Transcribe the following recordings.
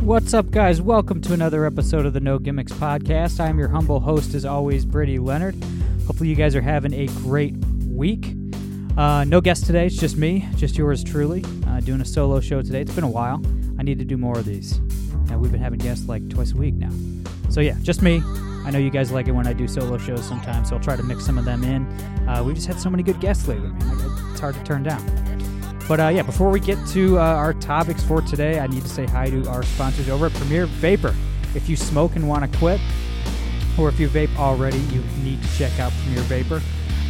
What's up, guys? Welcome to another episode of the No Gimmicks podcast. I'm your humble host, as always, Brady Leonard. Hopefully, you guys are having a great week. Uh, no guest today, it's just me, just yours truly, uh, doing a solo show today. It's been a while. I need to do more of these. Now, we've been having guests like twice a week now. So, yeah, just me. I know you guys like it when I do solo shows sometimes, so I'll try to mix some of them in. Uh, we've just had so many good guests lately, man. It's hard to turn down. But uh, yeah, before we get to uh, our topics for today, I need to say hi to our sponsors over at Premier Vapor. If you smoke and want to quit, or if you vape already, you need to check out Premier Vapor.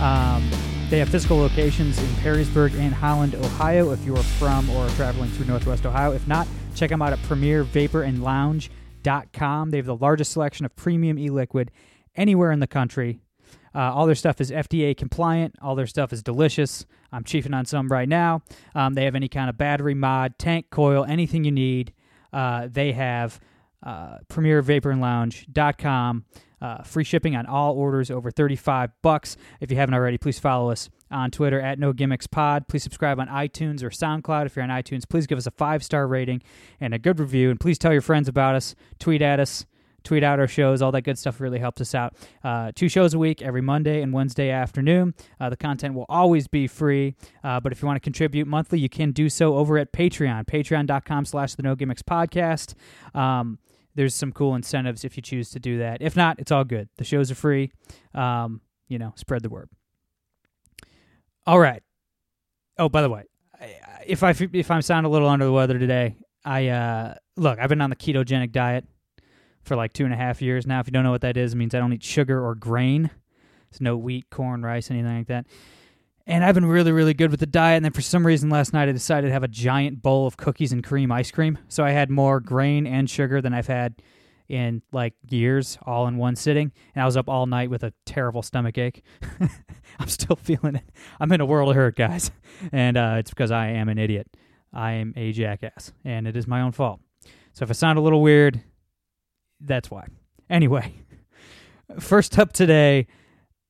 Um, they have physical locations in Perrysburg and Holland, Ohio, if you are from or are traveling through Northwest Ohio. If not, check them out at premiervaporandlounge.com. They have the largest selection of premium e liquid anywhere in the country. Uh, all their stuff is FDA compliant. All their stuff is delicious. I'm chiefing on some right now. Um, they have any kind of battery mod, tank coil, anything you need. Uh, they have uh, premiervaporandlounge.com. Uh, free shipping on all orders over 35 bucks. If you haven't already, please follow us on Twitter at No Gimmicks Pod. Please subscribe on iTunes or SoundCloud. If you're on iTunes, please give us a five star rating and a good review. And please tell your friends about us. Tweet at us tweet out our shows. All that good stuff really helps us out. Uh, two shows a week, every Monday and Wednesday afternoon. Uh, the content will always be free, uh, but if you want to contribute monthly, you can do so over at Patreon, patreon.com slash the No Gimmicks Podcast. Um, there's some cool incentives if you choose to do that. If not, it's all good. The shows are free. Um, you know, spread the word. All right. Oh, by the way, if I if I'm sounding a little under the weather today, I uh, look. I've been on the ketogenic diet for like two and a half years now. If you don't know what that is, it means I don't eat sugar or grain. There's no wheat, corn, rice, anything like that. And I've been really, really good with the diet. And then for some reason last night I decided to have a giant bowl of cookies and cream ice cream. So I had more grain and sugar than I've had in like years, all in one sitting. And I was up all night with a terrible stomach ache. I'm still feeling it. I'm in a world of hurt, guys. And uh, it's because I am an idiot. I am a jackass. And it is my own fault. So if I sound a little weird, that's why. Anyway, first up today,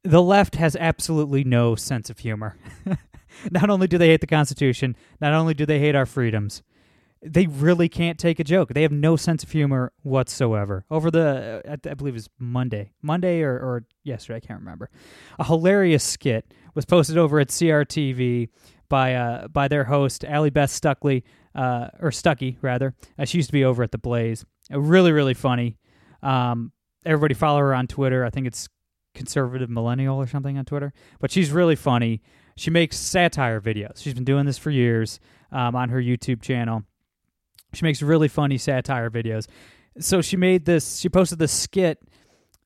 the left has absolutely no sense of humor. not only do they hate the Constitution, not only do they hate our freedoms, they really can't take a joke. They have no sense of humor whatsoever. Over the, I believe it was Monday, Monday or, or yesterday, I can't remember. A hilarious skit was posted over at CRTV by uh, by their host Allie Beth Stuckley, uh, or Stuckey rather. Uh, she used to be over at the Blaze. Really, really funny. Um, everybody follow her on Twitter. I think it's conservative millennial or something on Twitter. But she's really funny. She makes satire videos. She's been doing this for years um, on her YouTube channel. She makes really funny satire videos. So she made this. She posted this skit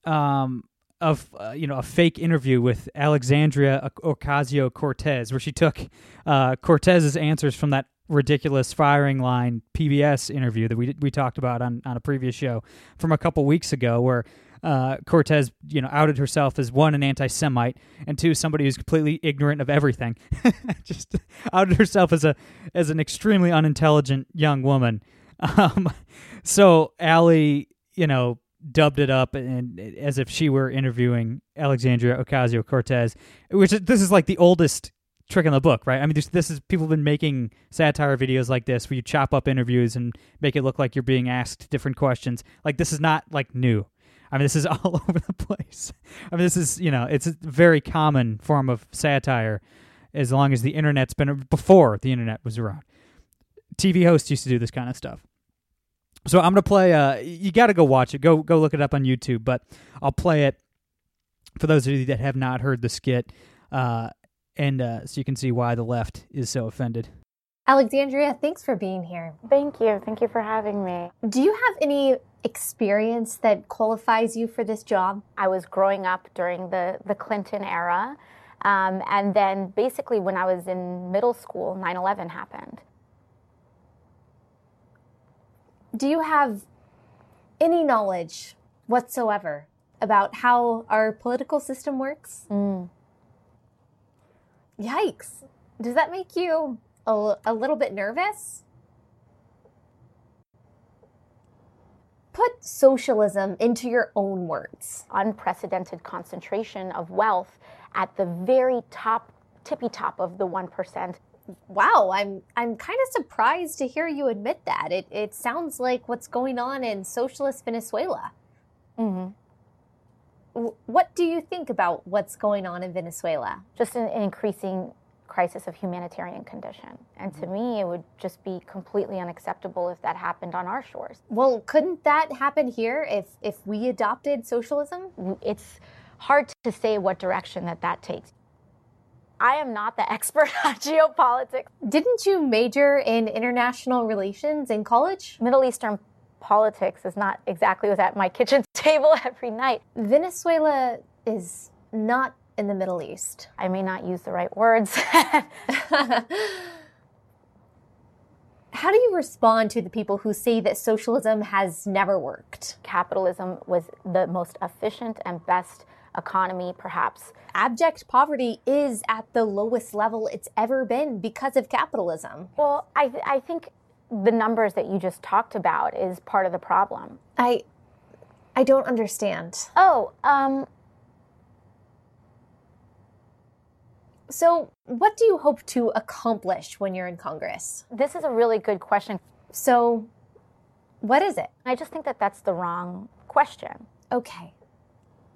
um, of uh, you know a fake interview with Alexandria Ocasio Cortez, where she took uh, Cortez's answers from that ridiculous firing line PBS interview that we we talked about on on a previous show from a couple weeks ago, where uh, Cortez, you know, outed herself as one an anti-Semite and two somebody who's completely ignorant of everything. Just outed herself as a as an extremely unintelligent young woman. Um, so Allie, you know, dubbed it up and as if she were interviewing Alexandria Ocasio Cortez, which this is like the oldest trick in the book, right? I mean, this, is people have been making satire videos like this where you chop up interviews and make it look like you're being asked different questions. Like this is not like new. I mean, this is all over the place. I mean, this is, you know, it's a very common form of satire as long as the internet's been, before the internet was around. TV hosts used to do this kind of stuff. So I'm to play, uh, you got to go watch it. Go, go look it up on YouTube, but I'll play it for those of you that have not heard the skit. Uh, and uh, so you can see why the left is so offended. Alexandria, thanks for being here. Thank you. Thank you for having me. Do you have any experience that qualifies you for this job? I was growing up during the, the Clinton era. Um, and then basically, when I was in middle school, 9 11 happened. Do you have any knowledge whatsoever about how our political system works? Yikes. Does that make you a, a little bit nervous? Put socialism into your own words. Unprecedented concentration of wealth at the very top, tippy top of the 1%. Wow, I'm I'm kind of surprised to hear you admit that. It it sounds like what's going on in socialist Venezuela. Mm-hmm. What do you think about what's going on in Venezuela? Just an, an increasing crisis of humanitarian condition. And to mm-hmm. me, it would just be completely unacceptable if that happened on our shores. Well, couldn't that happen here if if we adopted socialism? It's hard to say what direction that that takes. I am not the expert on geopolitics. Didn't you major in international relations in college? Middle Eastern politics is not exactly what's at my kitchen table every night. Venezuela is not in the Middle East. I may not use the right words. How do you respond to the people who say that socialism has never worked? Capitalism was the most efficient and best economy, perhaps. Abject poverty is at the lowest level it's ever been because of capitalism. Well, I, I think the numbers that you just talked about is part of the problem. I I don't understand. Oh, um, So, what do you hope to accomplish when you're in Congress? this is a really good question. So, what is it? I just think that that's the wrong question. Okay.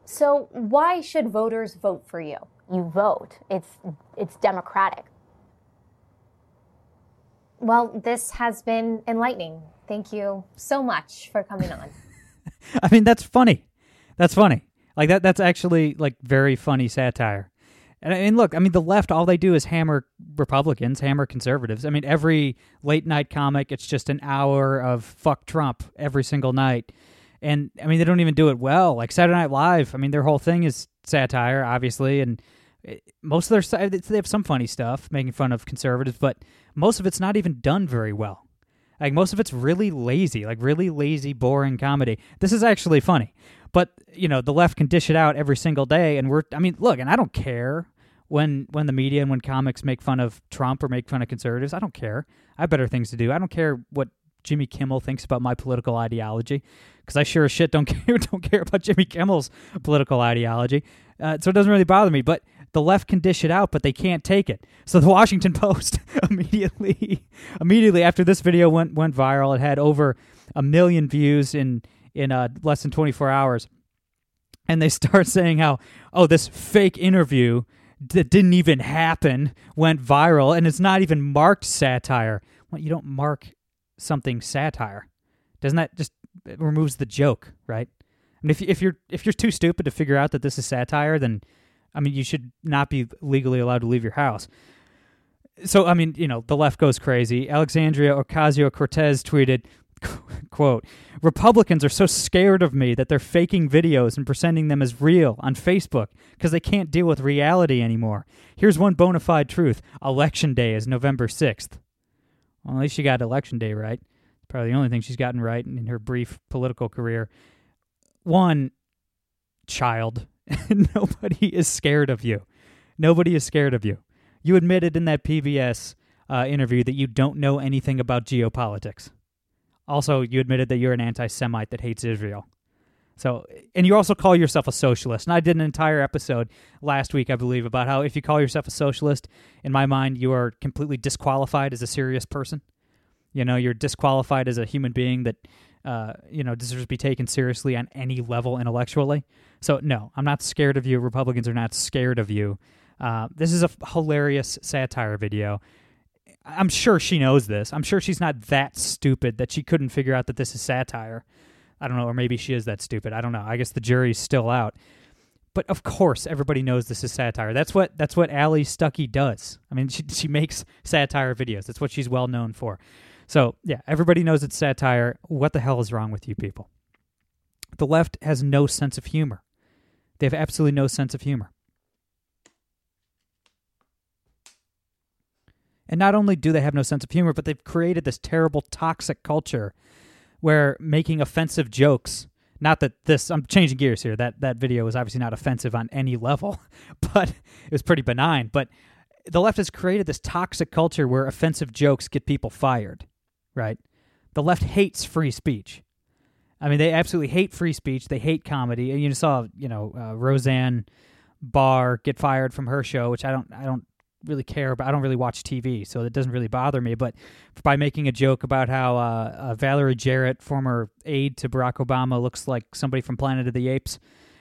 So, why should voters vote for you? You vote. It's it's democratic. Well, this has been enlightening. Thank you so much for coming on. I mean, that's funny. That's funny. Like that. That's actually like very funny satire. And, and look, I mean, the left all they do is hammer Republicans, hammer conservatives. I mean, every late night comic, it's just an hour of fuck Trump every single night. And I mean, they don't even do it well. Like Saturday Night Live, I mean, their whole thing is satire, obviously, and most of their they have some funny stuff making fun of conservatives, but most of it's not even done very well. Like most of it's really lazy, like really lazy, boring comedy. This is actually funny, but you know the left can dish it out every single day, and we're. I mean, look, and I don't care when when the media and when comics make fun of Trump or make fun of conservatives. I don't care. I have better things to do. I don't care what Jimmy Kimmel thinks about my political ideology because I sure as shit don't care don't care about Jimmy Kimmel's political ideology. Uh, so it doesn't really bother me. But the left can dish it out, but they can't take it. So the Washington Post immediately immediately after this video went went viral, it had over a million views in in uh, less than 24 hours. And they start saying how, oh, this fake interview that didn't even happen went viral, and it's not even marked satire. Well, you don't mark something satire. Doesn't that just removes the joke, right? I mean, if if you're if you're too stupid to figure out that this is satire, then I mean, you should not be legally allowed to leave your house. So, I mean, you know, the left goes crazy. Alexandria Ocasio Cortez tweeted, quote, Republicans are so scared of me that they're faking videos and presenting them as real on Facebook because they can't deal with reality anymore. Here's one bona fide truth Election day is November 6th. Well, at least she got Election day right. Probably the only thing she's gotten right in her brief political career. One, child, nobody is scared of you. Nobody is scared of you. You admitted in that PBS uh, interview that you don't know anything about geopolitics. Also, you admitted that you're an anti Semite that hates Israel. So, and you also call yourself a socialist. And I did an entire episode last week, I believe, about how if you call yourself a socialist, in my mind, you are completely disqualified as a serious person. You know, you're disqualified as a human being that, uh, you know, deserves to be taken seriously on any level intellectually. So, no, I'm not scared of you. Republicans are not scared of you. Uh, this is a f- hilarious satire video. I'm sure she knows this. I'm sure she's not that stupid that she couldn't figure out that this is satire. I don't know, or maybe she is that stupid. I don't know. I guess the jury's still out. But of course, everybody knows this is satire. That's what that's what Allie Stuckey does. I mean, she she makes satire videos. That's what she's well known for. So yeah, everybody knows it's satire. What the hell is wrong with you people? The left has no sense of humor. They have absolutely no sense of humor. And not only do they have no sense of humor, but they've created this terrible toxic culture where making offensive jokes Not that this I'm changing gears here. That that video was obviously not offensive on any level, but it was pretty benign. But the left has created this toxic culture where offensive jokes get people fired, right? The left hates free speech. I mean, they absolutely hate free speech. They hate comedy. And you saw, you know, uh, Roseanne Barr get fired from her show, which I don't, I don't really care about. I don't really watch TV, so it doesn't really bother me. But by making a joke about how uh, uh, Valerie Jarrett, former aide to Barack Obama, looks like somebody from Planet of the Apes,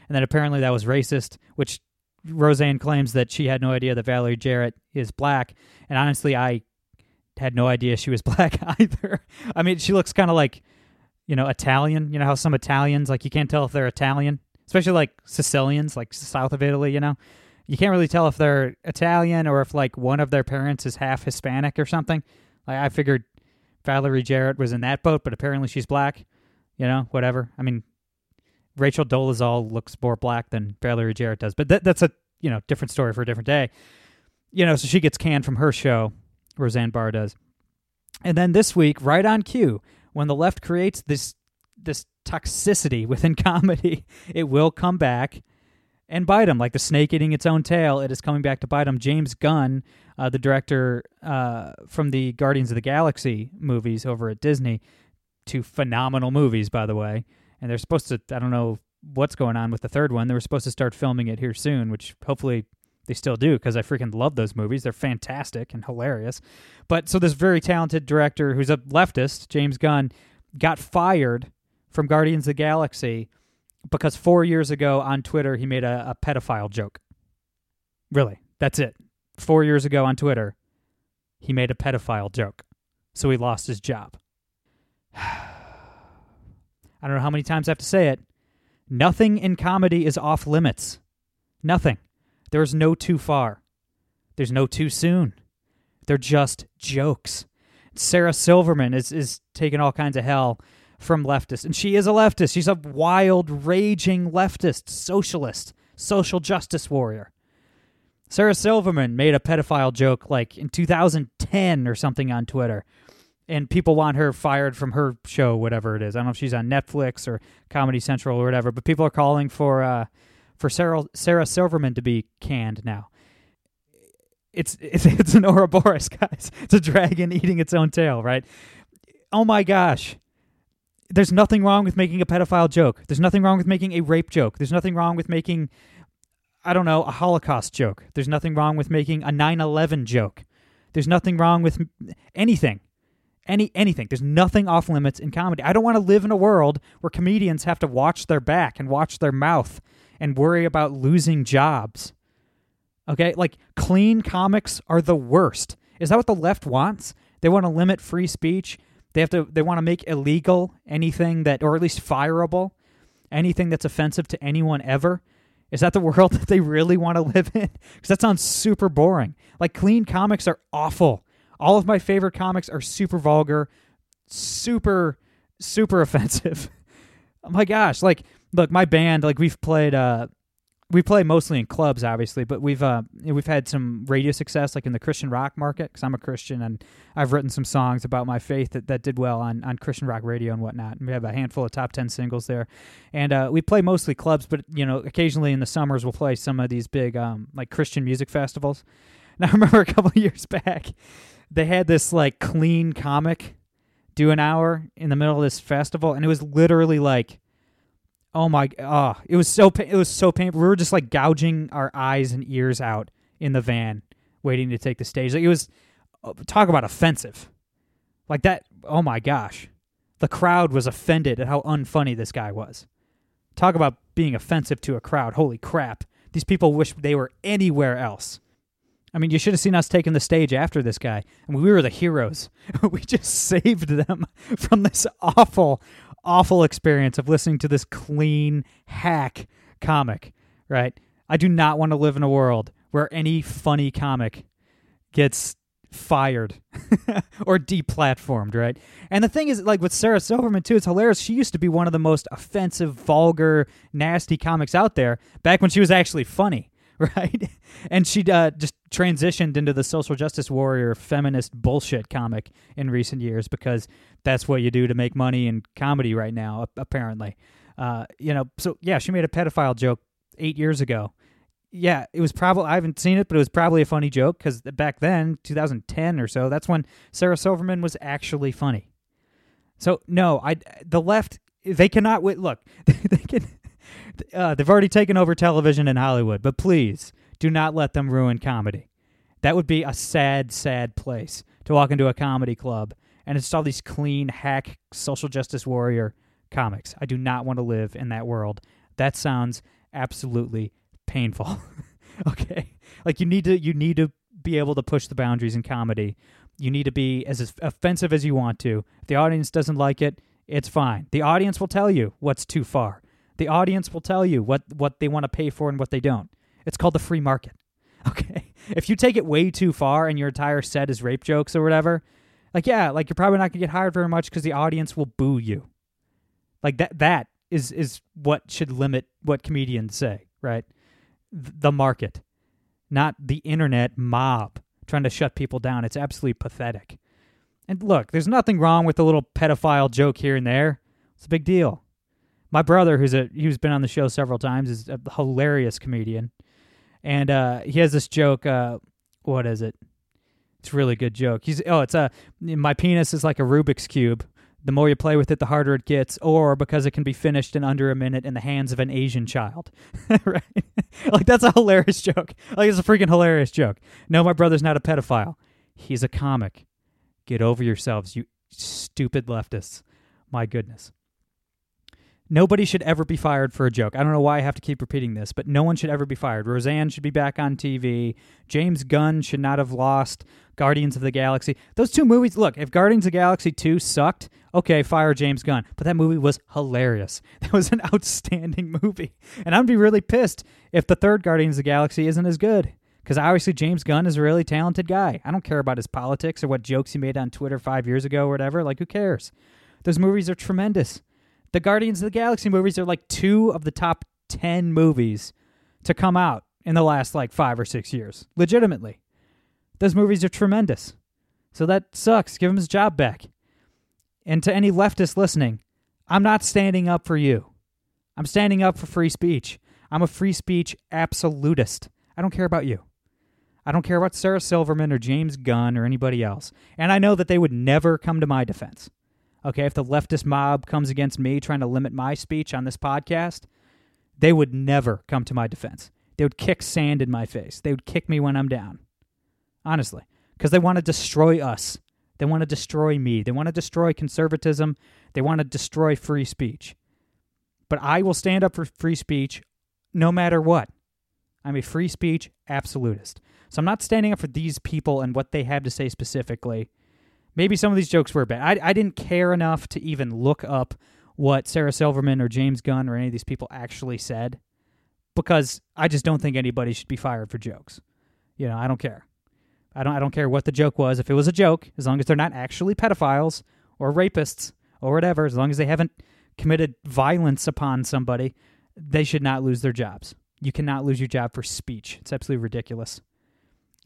and then apparently that was racist, which Roseanne claims that she had no idea that Valerie Jarrett is black, and honestly, I had no idea she was black either. I mean, she looks kind of like, you know, Italian. You know how some Italians like you can't tell if they're Italian, especially like Sicilians, like south of Italy. You know, you can't really tell if they're Italian or if like one of their parents is half Hispanic or something. Like I figured Valerie Jarrett was in that boat, but apparently she's black. You know, whatever. I mean, Rachel Dolezal looks more black than Valerie Jarrett does, but that, that's a you know different story for a different day. You know, so she gets canned from her show. Roseanne Barr does, and then this week, right on cue, when the left creates this this toxicity within comedy, it will come back and bite them like the snake eating its own tail. It is coming back to bite them. James Gunn, uh, the director uh, from the Guardians of the Galaxy movies over at Disney, two phenomenal movies, by the way. And they're supposed to, I don't know what's going on with the third one. They were supposed to start filming it here soon, which hopefully they still do because I freaking love those movies. They're fantastic and hilarious. But so this very talented director who's a leftist, James Gunn, got fired from Guardians of the Galaxy because four years ago on Twitter he made a, a pedophile joke. Really, that's it. Four years ago on Twitter, he made a pedophile joke, so he lost his job. I don't know how many times I have to say it. Nothing in comedy is off limits. Nothing. There's no too far. There's no too soon. They're just jokes. Sarah Silverman is is taking all kinds of hell from leftists, and she is a leftist. She's a wild, raging leftist, socialist, social justice warrior. Sarah Silverman made a pedophile joke like in 2010 or something on Twitter, and people want her fired from her show, whatever it is. I don't know if she's on Netflix or Comedy Central or whatever, but people are calling for uh, for Sarah Sarah Silverman to be canned now. It's it's it's an Ouroboros, guys. It's a dragon eating its own tail, right? Oh my gosh. There's nothing wrong with making a pedophile joke. There's nothing wrong with making a rape joke. There's nothing wrong with making I don't know, a Holocaust joke. There's nothing wrong with making a 9/11 joke. There's nothing wrong with anything any anything. There's nothing off limits in comedy. I don't want to live in a world where comedians have to watch their back and watch their mouth and worry about losing jobs. Okay? Like clean comics are the worst. Is that what the left wants? They want to limit free speech. They have to they want to make illegal anything that or at least fireable anything that's offensive to anyone ever. Is that the world that they really want to live in? Cuz that sounds super boring. Like clean comics are awful all of my favorite comics are super vulgar, super super offensive. oh my gosh, like look, my band, like we've played uh we play mostly in clubs obviously, but we've uh we've had some radio success like in the Christian rock market cuz I'm a Christian and I've written some songs about my faith that, that did well on on Christian rock radio and whatnot. And we have a handful of top 10 singles there. And uh we play mostly clubs, but you know, occasionally in the summers we'll play some of these big um like Christian music festivals. And I remember a couple years back they had this like clean comic do an hour in the middle of this festival, and it was literally like, oh my, oh, it was so it was so painful. We were just like gouging our eyes and ears out in the van, waiting to take the stage. Like it was, uh, talk about offensive, like that. Oh my gosh, the crowd was offended at how unfunny this guy was. Talk about being offensive to a crowd. Holy crap! These people wish they were anywhere else. I mean, you should have seen us taking the stage after this guy. I mean, we were the heroes. we just saved them from this awful, awful experience of listening to this clean hack comic, right? I do not want to live in a world where any funny comic gets fired or deplatformed, right? And the thing is, like with Sarah Silverman too, it's hilarious. She used to be one of the most offensive, vulgar, nasty comics out there back when she was actually funny. right? And she uh, just transitioned into the social justice warrior feminist bullshit comic in recent years because that's what you do to make money in comedy right now, apparently. Uh, you know, so yeah, she made a pedophile joke eight years ago. Yeah, it was probably I haven't seen it, but it was probably a funny joke because back then, 2010 or so, that's when Sarah Silverman was actually funny. So no, I the left they cannot wait. Look, they can. Uh, they've already taken over television in Hollywood, but please do not let them ruin comedy. That would be a sad, sad place to walk into a comedy club and it's all these clean hack social justice warrior comics. I do not want to live in that world. That sounds absolutely painful. okay, like you need to you need to be able to push the boundaries in comedy. You need to be as offensive as you want to. If the audience doesn't like it, it's fine. The audience will tell you what's too far. The audience will tell you what what they want to pay for and what they don't. It's called the free market. Okay. If you take it way too far and your entire set is rape jokes or whatever, like yeah, like you're probably not gonna get hired very much because the audience will boo you. Like that that is is what should limit what comedians say, right? Th- the market, not the internet mob trying to shut people down. It's absolutely pathetic. And look, there's nothing wrong with a little pedophile joke here and there. It's a big deal. My brother, who's a who's been on the show several times, is a hilarious comedian, and uh, he has this joke. Uh, what is it? It's a really good joke. He's oh, it's a my penis is like a Rubik's cube. The more you play with it, the harder it gets, or because it can be finished in under a minute in the hands of an Asian child. right? like that's a hilarious joke. Like it's a freaking hilarious joke. No, my brother's not a pedophile. He's a comic. Get over yourselves, you stupid leftists. My goodness. Nobody should ever be fired for a joke. I don't know why I have to keep repeating this, but no one should ever be fired. Roseanne should be back on TV. James Gunn should not have lost Guardians of the Galaxy. Those two movies, look, if Guardians of the Galaxy 2 sucked, okay, fire James Gunn. But that movie was hilarious. That was an outstanding movie. And I'd be really pissed if the third Guardians of the Galaxy isn't as good. Because obviously James Gunn is a really talented guy. I don't care about his politics or what jokes he made on Twitter five years ago or whatever. Like, who cares? Those movies are tremendous. The Guardians of the Galaxy movies are like two of the top 10 movies to come out in the last like five or six years. Legitimately. Those movies are tremendous. So that sucks. Give him his job back. And to any leftists listening, I'm not standing up for you. I'm standing up for free speech. I'm a free speech absolutist. I don't care about you. I don't care about Sarah Silverman or James Gunn or anybody else. And I know that they would never come to my defense. Okay, if the leftist mob comes against me trying to limit my speech on this podcast, they would never come to my defense. They would kick sand in my face. They would kick me when I'm down. Honestly, because they want to destroy us. They want to destroy me. They want to destroy conservatism. They want to destroy free speech. But I will stand up for free speech no matter what. I'm a free speech absolutist. So I'm not standing up for these people and what they have to say specifically. Maybe some of these jokes were bad. I, I didn't care enough to even look up what Sarah Silverman or James Gunn or any of these people actually said because I just don't think anybody should be fired for jokes. You know, I don't care. I don't I don't care what the joke was. If it was a joke, as long as they're not actually pedophiles or rapists or whatever, as long as they haven't committed violence upon somebody, they should not lose their jobs. You cannot lose your job for speech. It's absolutely ridiculous.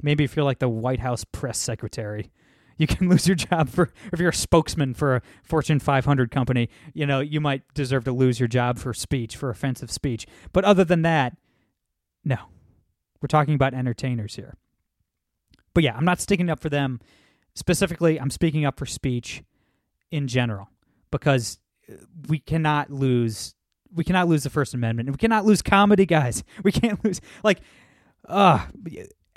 Maybe if you're like the White House press secretary you can lose your job for if you're a spokesman for a Fortune 500 company. You know, you might deserve to lose your job for speech, for offensive speech. But other than that, no. We're talking about entertainers here. But yeah, I'm not sticking up for them specifically. I'm speaking up for speech in general because we cannot lose we cannot lose the First Amendment. We cannot lose comedy, guys. We can't lose like uh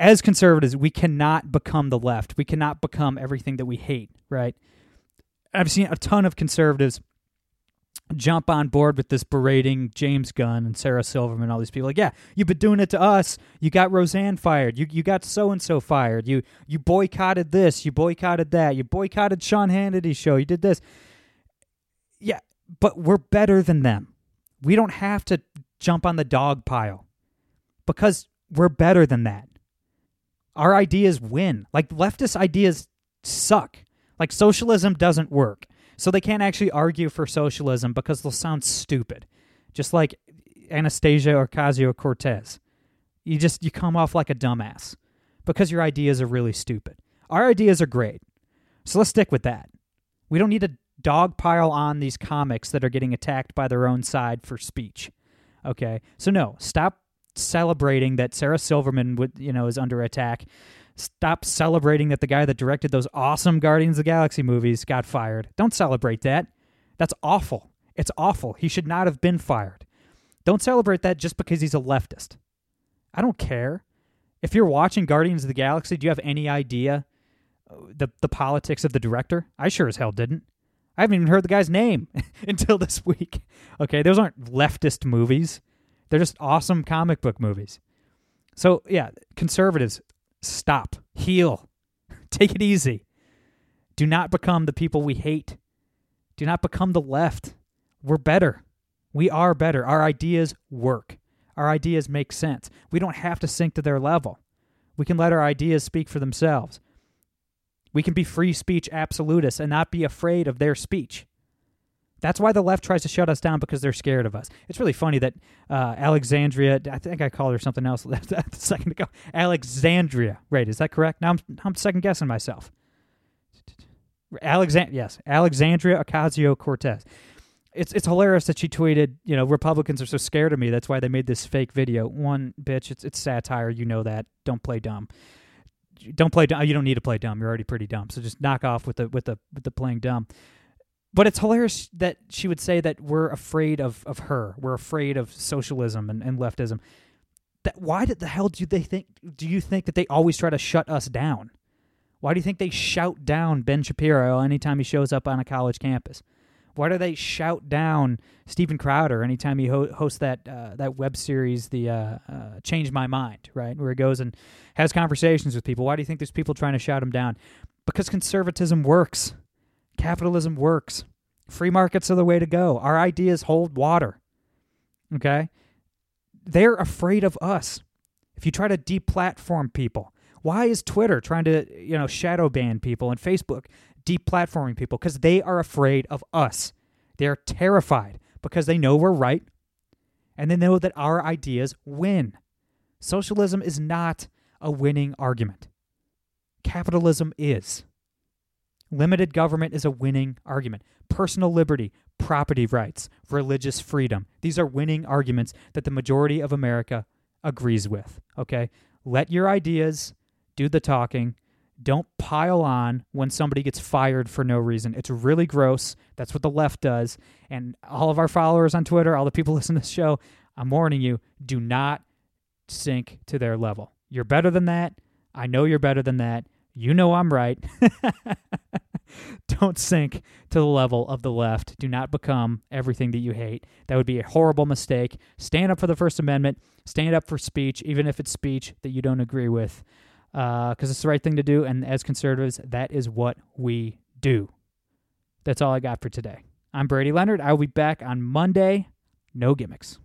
as conservatives, we cannot become the left. We cannot become everything that we hate, right? I've seen a ton of conservatives jump on board with this berating James Gunn and Sarah Silverman, all these people. Like, yeah, you've been doing it to us. You got Roseanne fired. You you got so and so fired. You you boycotted this. You boycotted that. You boycotted Sean Hannity's show. You did this. Yeah, but we're better than them. We don't have to jump on the dog pile because we're better than that our ideas win. Like leftist ideas suck. Like socialism doesn't work. So they can't actually argue for socialism because they'll sound stupid. Just like Anastasia Ocasio Cortez. You just you come off like a dumbass because your ideas are really stupid. Our ideas are great. So let's stick with that. We don't need to dogpile on these comics that are getting attacked by their own side for speech. Okay, so no, stop celebrating that Sarah Silverman would you know is under attack. Stop celebrating that the guy that directed those awesome Guardians of the Galaxy movies got fired. Don't celebrate that. That's awful. It's awful. He should not have been fired. Don't celebrate that just because he's a leftist. I don't care. If you're watching Guardians of the Galaxy, do you have any idea uh, the the politics of the director? I sure as hell didn't. I haven't even heard the guy's name until this week. Okay, those aren't leftist movies. They're just awesome comic book movies. So, yeah, conservatives, stop. Heal. Take it easy. Do not become the people we hate. Do not become the left. We're better. We are better. Our ideas work. Our ideas make sense. We don't have to sink to their level. We can let our ideas speak for themselves. We can be free speech absolutists and not be afraid of their speech. That's why the left tries to shut us down because they're scared of us. It's really funny that uh, Alexandria, I think I called her something else a second ago. Alexandria, right? Is that correct? Now I'm, I'm second guessing myself. Alexand- yes, Alexandria Ocasio Cortez. It's it's hilarious that she tweeted, you know, Republicans are so scared of me. That's why they made this fake video. One bitch, it's it's satire. You know that. Don't play dumb. Don't play dumb. You don't need to play dumb. You're already pretty dumb. So just knock off with the with the with the playing dumb. But it's hilarious that she would say that we're afraid of, of her. We're afraid of socialism and, and leftism. That why did the hell do they think do you think that they always try to shut us down? Why do you think they shout down Ben Shapiro anytime he shows up on a college campus? Why do they shout down Steven Crowder anytime he ho- hosts that uh, that web series, the uh, uh, Change My Mind, right, where he goes and has conversations with people? Why do you think there's people trying to shout him down? Because conservatism works. Capitalism works. Free markets are the way to go. Our ideas hold water. Okay? They're afraid of us. If you try to deplatform people, why is Twitter trying to, you know, shadow ban people and Facebook deplatforming people? Because they are afraid of us. They are terrified because they know we're right and they know that our ideas win. Socialism is not a winning argument. Capitalism is. Limited government is a winning argument. Personal liberty, property rights, religious freedom. These are winning arguments that the majority of America agrees with. Okay? Let your ideas do the talking. Don't pile on when somebody gets fired for no reason. It's really gross. That's what the left does. And all of our followers on Twitter, all the people listening to this show, I'm warning you do not sink to their level. You're better than that. I know you're better than that. You know I'm right. Don't sink to the level of the left. Do not become everything that you hate. That would be a horrible mistake. Stand up for the First Amendment. Stand up for speech, even if it's speech that you don't agree with, because uh, it's the right thing to do. And as conservatives, that is what we do. That's all I got for today. I'm Brady Leonard. I will be back on Monday. No gimmicks.